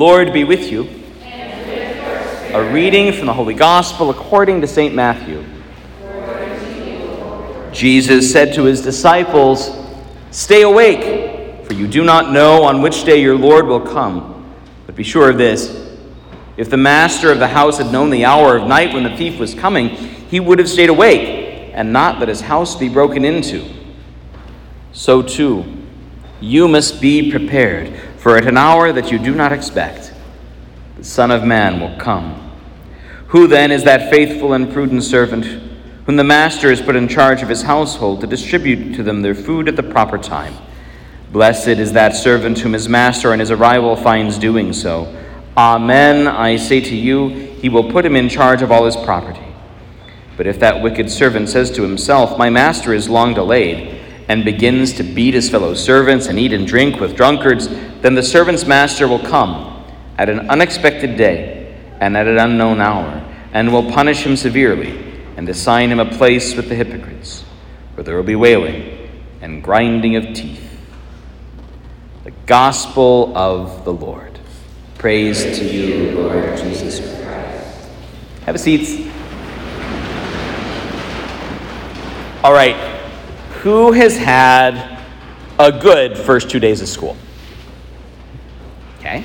Lord be with you. A reading from the Holy Gospel according to St. Matthew. Jesus said to his disciples, Stay awake, for you do not know on which day your Lord will come. But be sure of this if the master of the house had known the hour of night when the thief was coming, he would have stayed awake and not let his house be broken into. So too, you must be prepared, for at an hour that you do not expect, the Son of Man will come. Who then is that faithful and prudent servant whom the master has put in charge of his household to distribute to them their food at the proper time? Blessed is that servant whom his master on his arrival finds doing so. Amen, I say to you, he will put him in charge of all his property. But if that wicked servant says to himself, My master is long delayed, and begins to beat his fellow servants and eat and drink with drunkards, then the servant's master will come at an unexpected day and at an unknown hour, and will punish him severely and assign him a place with the hypocrites, where there will be wailing and grinding of teeth. The Gospel of the Lord. Praise, to you, Lord Jesus Christ. Have a seat. All right. Who has had a good first two days of school? Okay.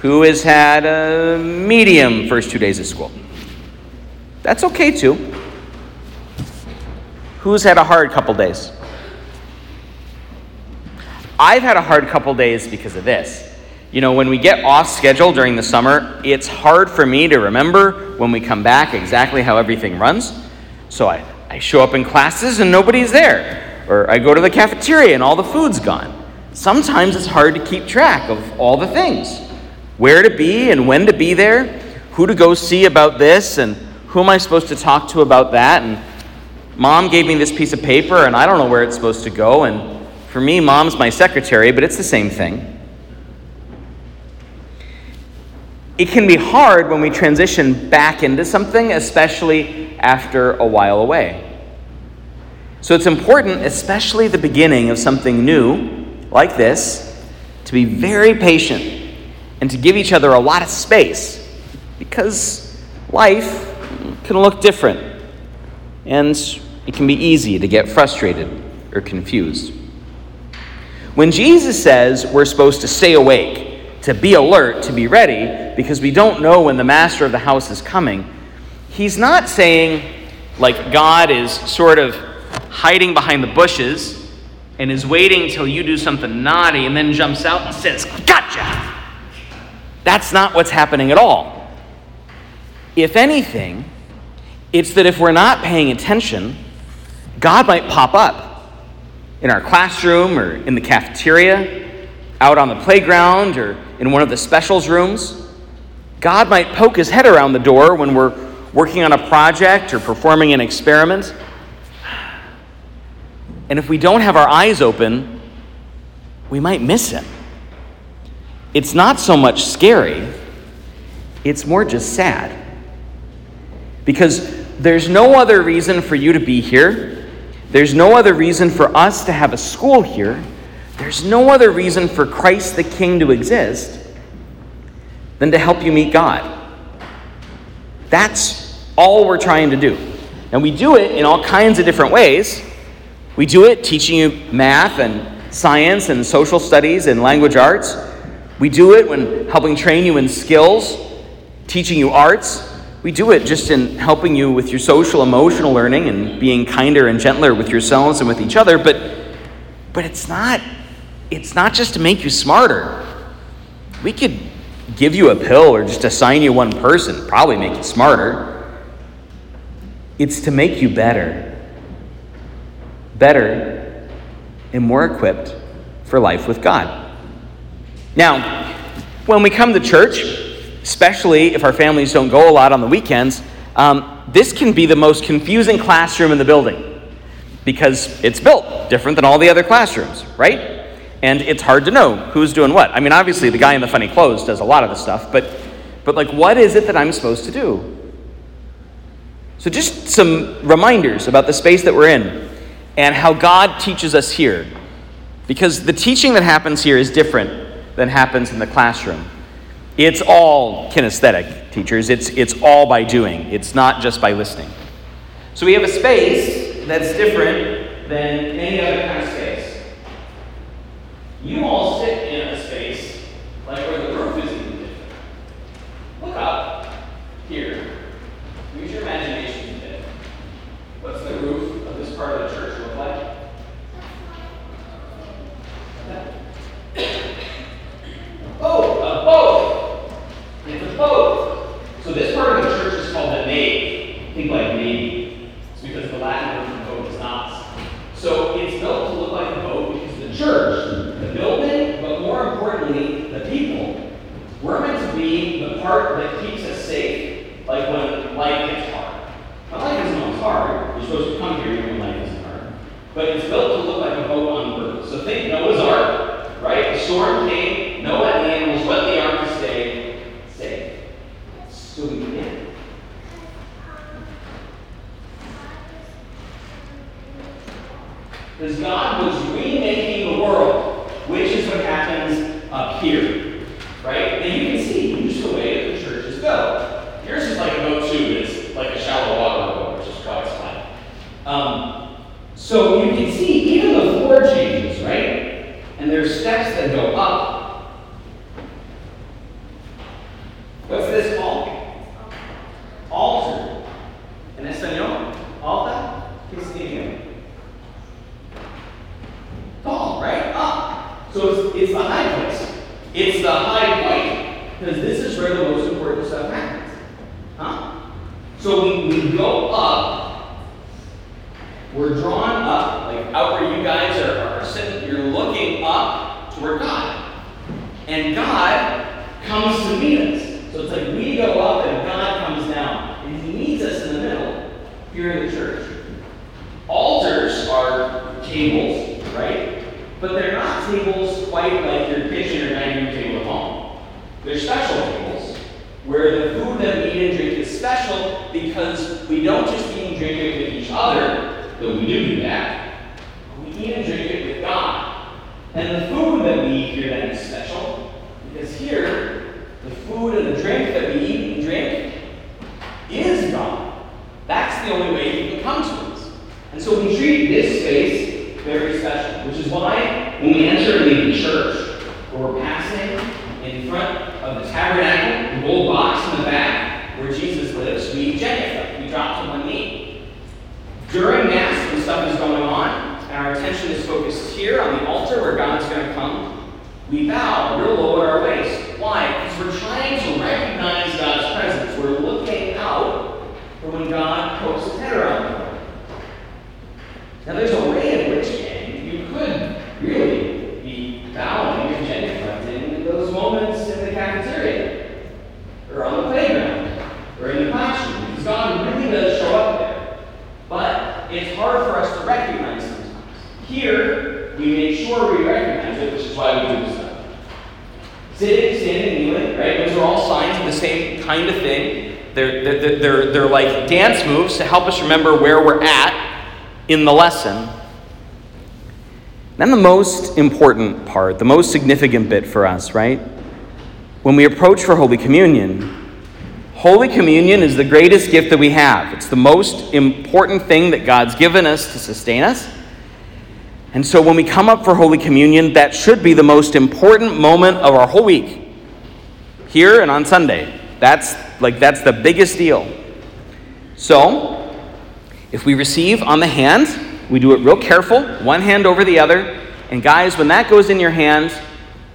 Who has had a medium first two days of school? That's okay too. Who's had a hard couple days? I've had a hard couple days because of this. You know, when we get off schedule during the summer, it's hard for me to remember when we come back exactly how everything runs. So I, I show up in classes and nobody's there. Or I go to the cafeteria and all the food's gone. Sometimes it's hard to keep track of all the things where to be and when to be there, who to go see about this, and who am I supposed to talk to about that. And mom gave me this piece of paper and I don't know where it's supposed to go. And for me, mom's my secretary, but it's the same thing. It can be hard when we transition back into something, especially after a while away. So it's important, especially the beginning of something new like this, to be very patient and to give each other a lot of space because life can look different and it can be easy to get frustrated or confused. When Jesus says we're supposed to stay awake, to be alert, to be ready, because we don't know when the master of the house is coming, he's not saying like God is sort of hiding behind the bushes and is waiting till you do something naughty and then jumps out and says, Gotcha! That's not what's happening at all. If anything, it's that if we're not paying attention, God might pop up in our classroom or in the cafeteria, out on the playground or in one of the specials rooms. God might poke his head around the door when we're working on a project or performing an experiment. And if we don't have our eyes open, we might miss him. It's not so much scary, it's more just sad. Because there's no other reason for you to be here. There's no other reason for us to have a school here. There's no other reason for Christ the King to exist than to help you meet God. That's all we're trying to do. And we do it in all kinds of different ways. We do it teaching you math and science and social studies and language arts. We do it when helping train you in skills, teaching you arts. We do it just in helping you with your social emotional learning and being kinder and gentler with yourselves and with each other, but but it's not it's not just to make you smarter. We could give you a pill or just assign you one person, probably make you smarter. It's to make you better. Better and more equipped for life with God. Now, when we come to church, especially if our families don't go a lot on the weekends, um, this can be the most confusing classroom in the building because it's built different than all the other classrooms, right? And it's hard to know who's doing what. I mean, obviously, the guy in the funny clothes does a lot of the stuff, but, but like, what is it that I'm supposed to do? So, just some reminders about the space that we're in and how God teaches us here. Because the teaching that happens here is different than happens in the classroom. It's all kinesthetic, teachers. It's, it's all by doing, it's not just by listening. So, we have a space that's different than any other kind of space. You all sit in a space like where the roof is even different. Look up here. Use your imagination a bit. What's the roof of this part of the church look like? Oh, a boat. It's a boat. So this part of the church is called the nave. Think like navy. It's because the Latin word for boat is nos. So it's built to look like a boat because the church, the building, but more importantly, the people, we're meant to be the part that keeps us safe, like when life gets hard. Now, life isn't always hard. You're supposed to come here when life isn't hard. But it's built to look like a boat on the river. So think Noah's Ark, right? The storm came, Noah and the animals went in the ark to stay safe. So we can. Because God was remaking the world, which is what happens up here. Right? And you can see just the way that the church is built. Yours is like a boat too, it's like a shallow water boat, which is quite fine. Um, so you can see even the floor changes, right? And there's steps that go up. What's this called? Altar. En español, altar, ¿qué significa? Tall, right? Up. So it's, it's the high place. It's the high point because this is where the most important stuff happens. Huh? So we, we go up. We're drawn up, like out where you guys are, are sitting. You're looking up toward God. And God comes to meet us. So it's like we go up and God comes down. And He meets us in the middle here in the church. Altars are tables, right? But they're not tables quite like your kitchen or dining room table at home. They're special tables where the food that we eat and drink is special because we don't just eat and drink it with each other, though we do do that. We eat and drink it with God. And the food that we eat here then is special because here, the food and the drink that we eat and drink is God. That's the only way He can come to us. And so we treat this space very special, which is why when we enter the church, where we're passing in front of the tabernacle, the gold box in the back where Jesus lives, we genuflect, we drop to one knee. During when stuff is going on, and our attention is focused here on the altar where God's going to come, we bow real low at our waist. Why? Because we're trying to recognize God's presence. We're looking out for when God pokes his head around. Now, there's a way in which, gang, you could really be bowing and genuflecting in those moments in the cafeteria, or on the playground, or in the classroom, because God really does show up there. But it's hard for us to recognize sometimes. Here, we make sure which is why we do this stuff. Sitting, standing, kneeling, right? Those are all signs of the same kind of thing. They're, they're, they're, they're like dance moves to help us remember where we're at in the lesson. Then the most important part, the most significant bit for us, right? When we approach for Holy Communion, Holy Communion is the greatest gift that we have. It's the most important thing that God's given us to sustain us. And so when we come up for Holy Communion, that should be the most important moment of our whole week. Here and on Sunday. That's like that's the biggest deal. So, if we receive on the hand, we do it real careful, one hand over the other. And guys, when that goes in your hand,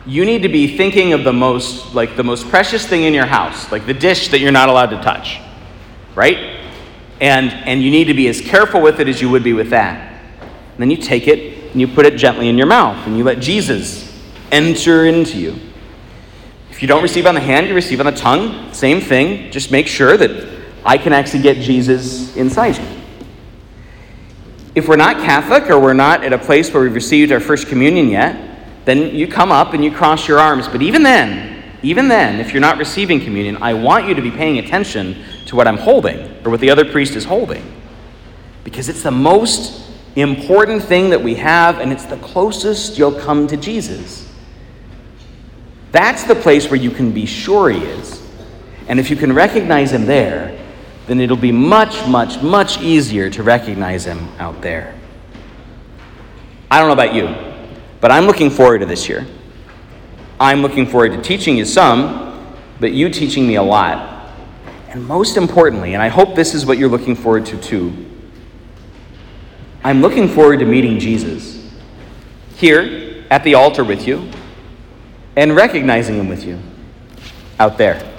you need to be thinking of the most like the most precious thing in your house, like the dish that you're not allowed to touch. Right? And and you need to be as careful with it as you would be with that. And then you take it and you put it gently in your mouth and you let Jesus enter into you. If you don't receive on the hand, you receive on the tongue. Same thing. Just make sure that I can actually get Jesus inside you. If we're not Catholic or we're not at a place where we've received our First Communion yet, then you come up and you cross your arms. But even then, even then, if you're not receiving communion, I want you to be paying attention to what I'm holding or what the other priest is holding. Because it's the most important thing that we have, and it's the closest you'll come to Jesus. That's the place where you can be sure He is. And if you can recognize Him there, then it'll be much, much, much easier to recognize Him out there. I don't know about you, but I'm looking forward to this year. I'm looking forward to teaching you some, but you teaching me a lot. And most importantly, and I hope this is what you're looking forward to too, I'm looking forward to meeting Jesus here at the altar with you and recognizing him with you out there.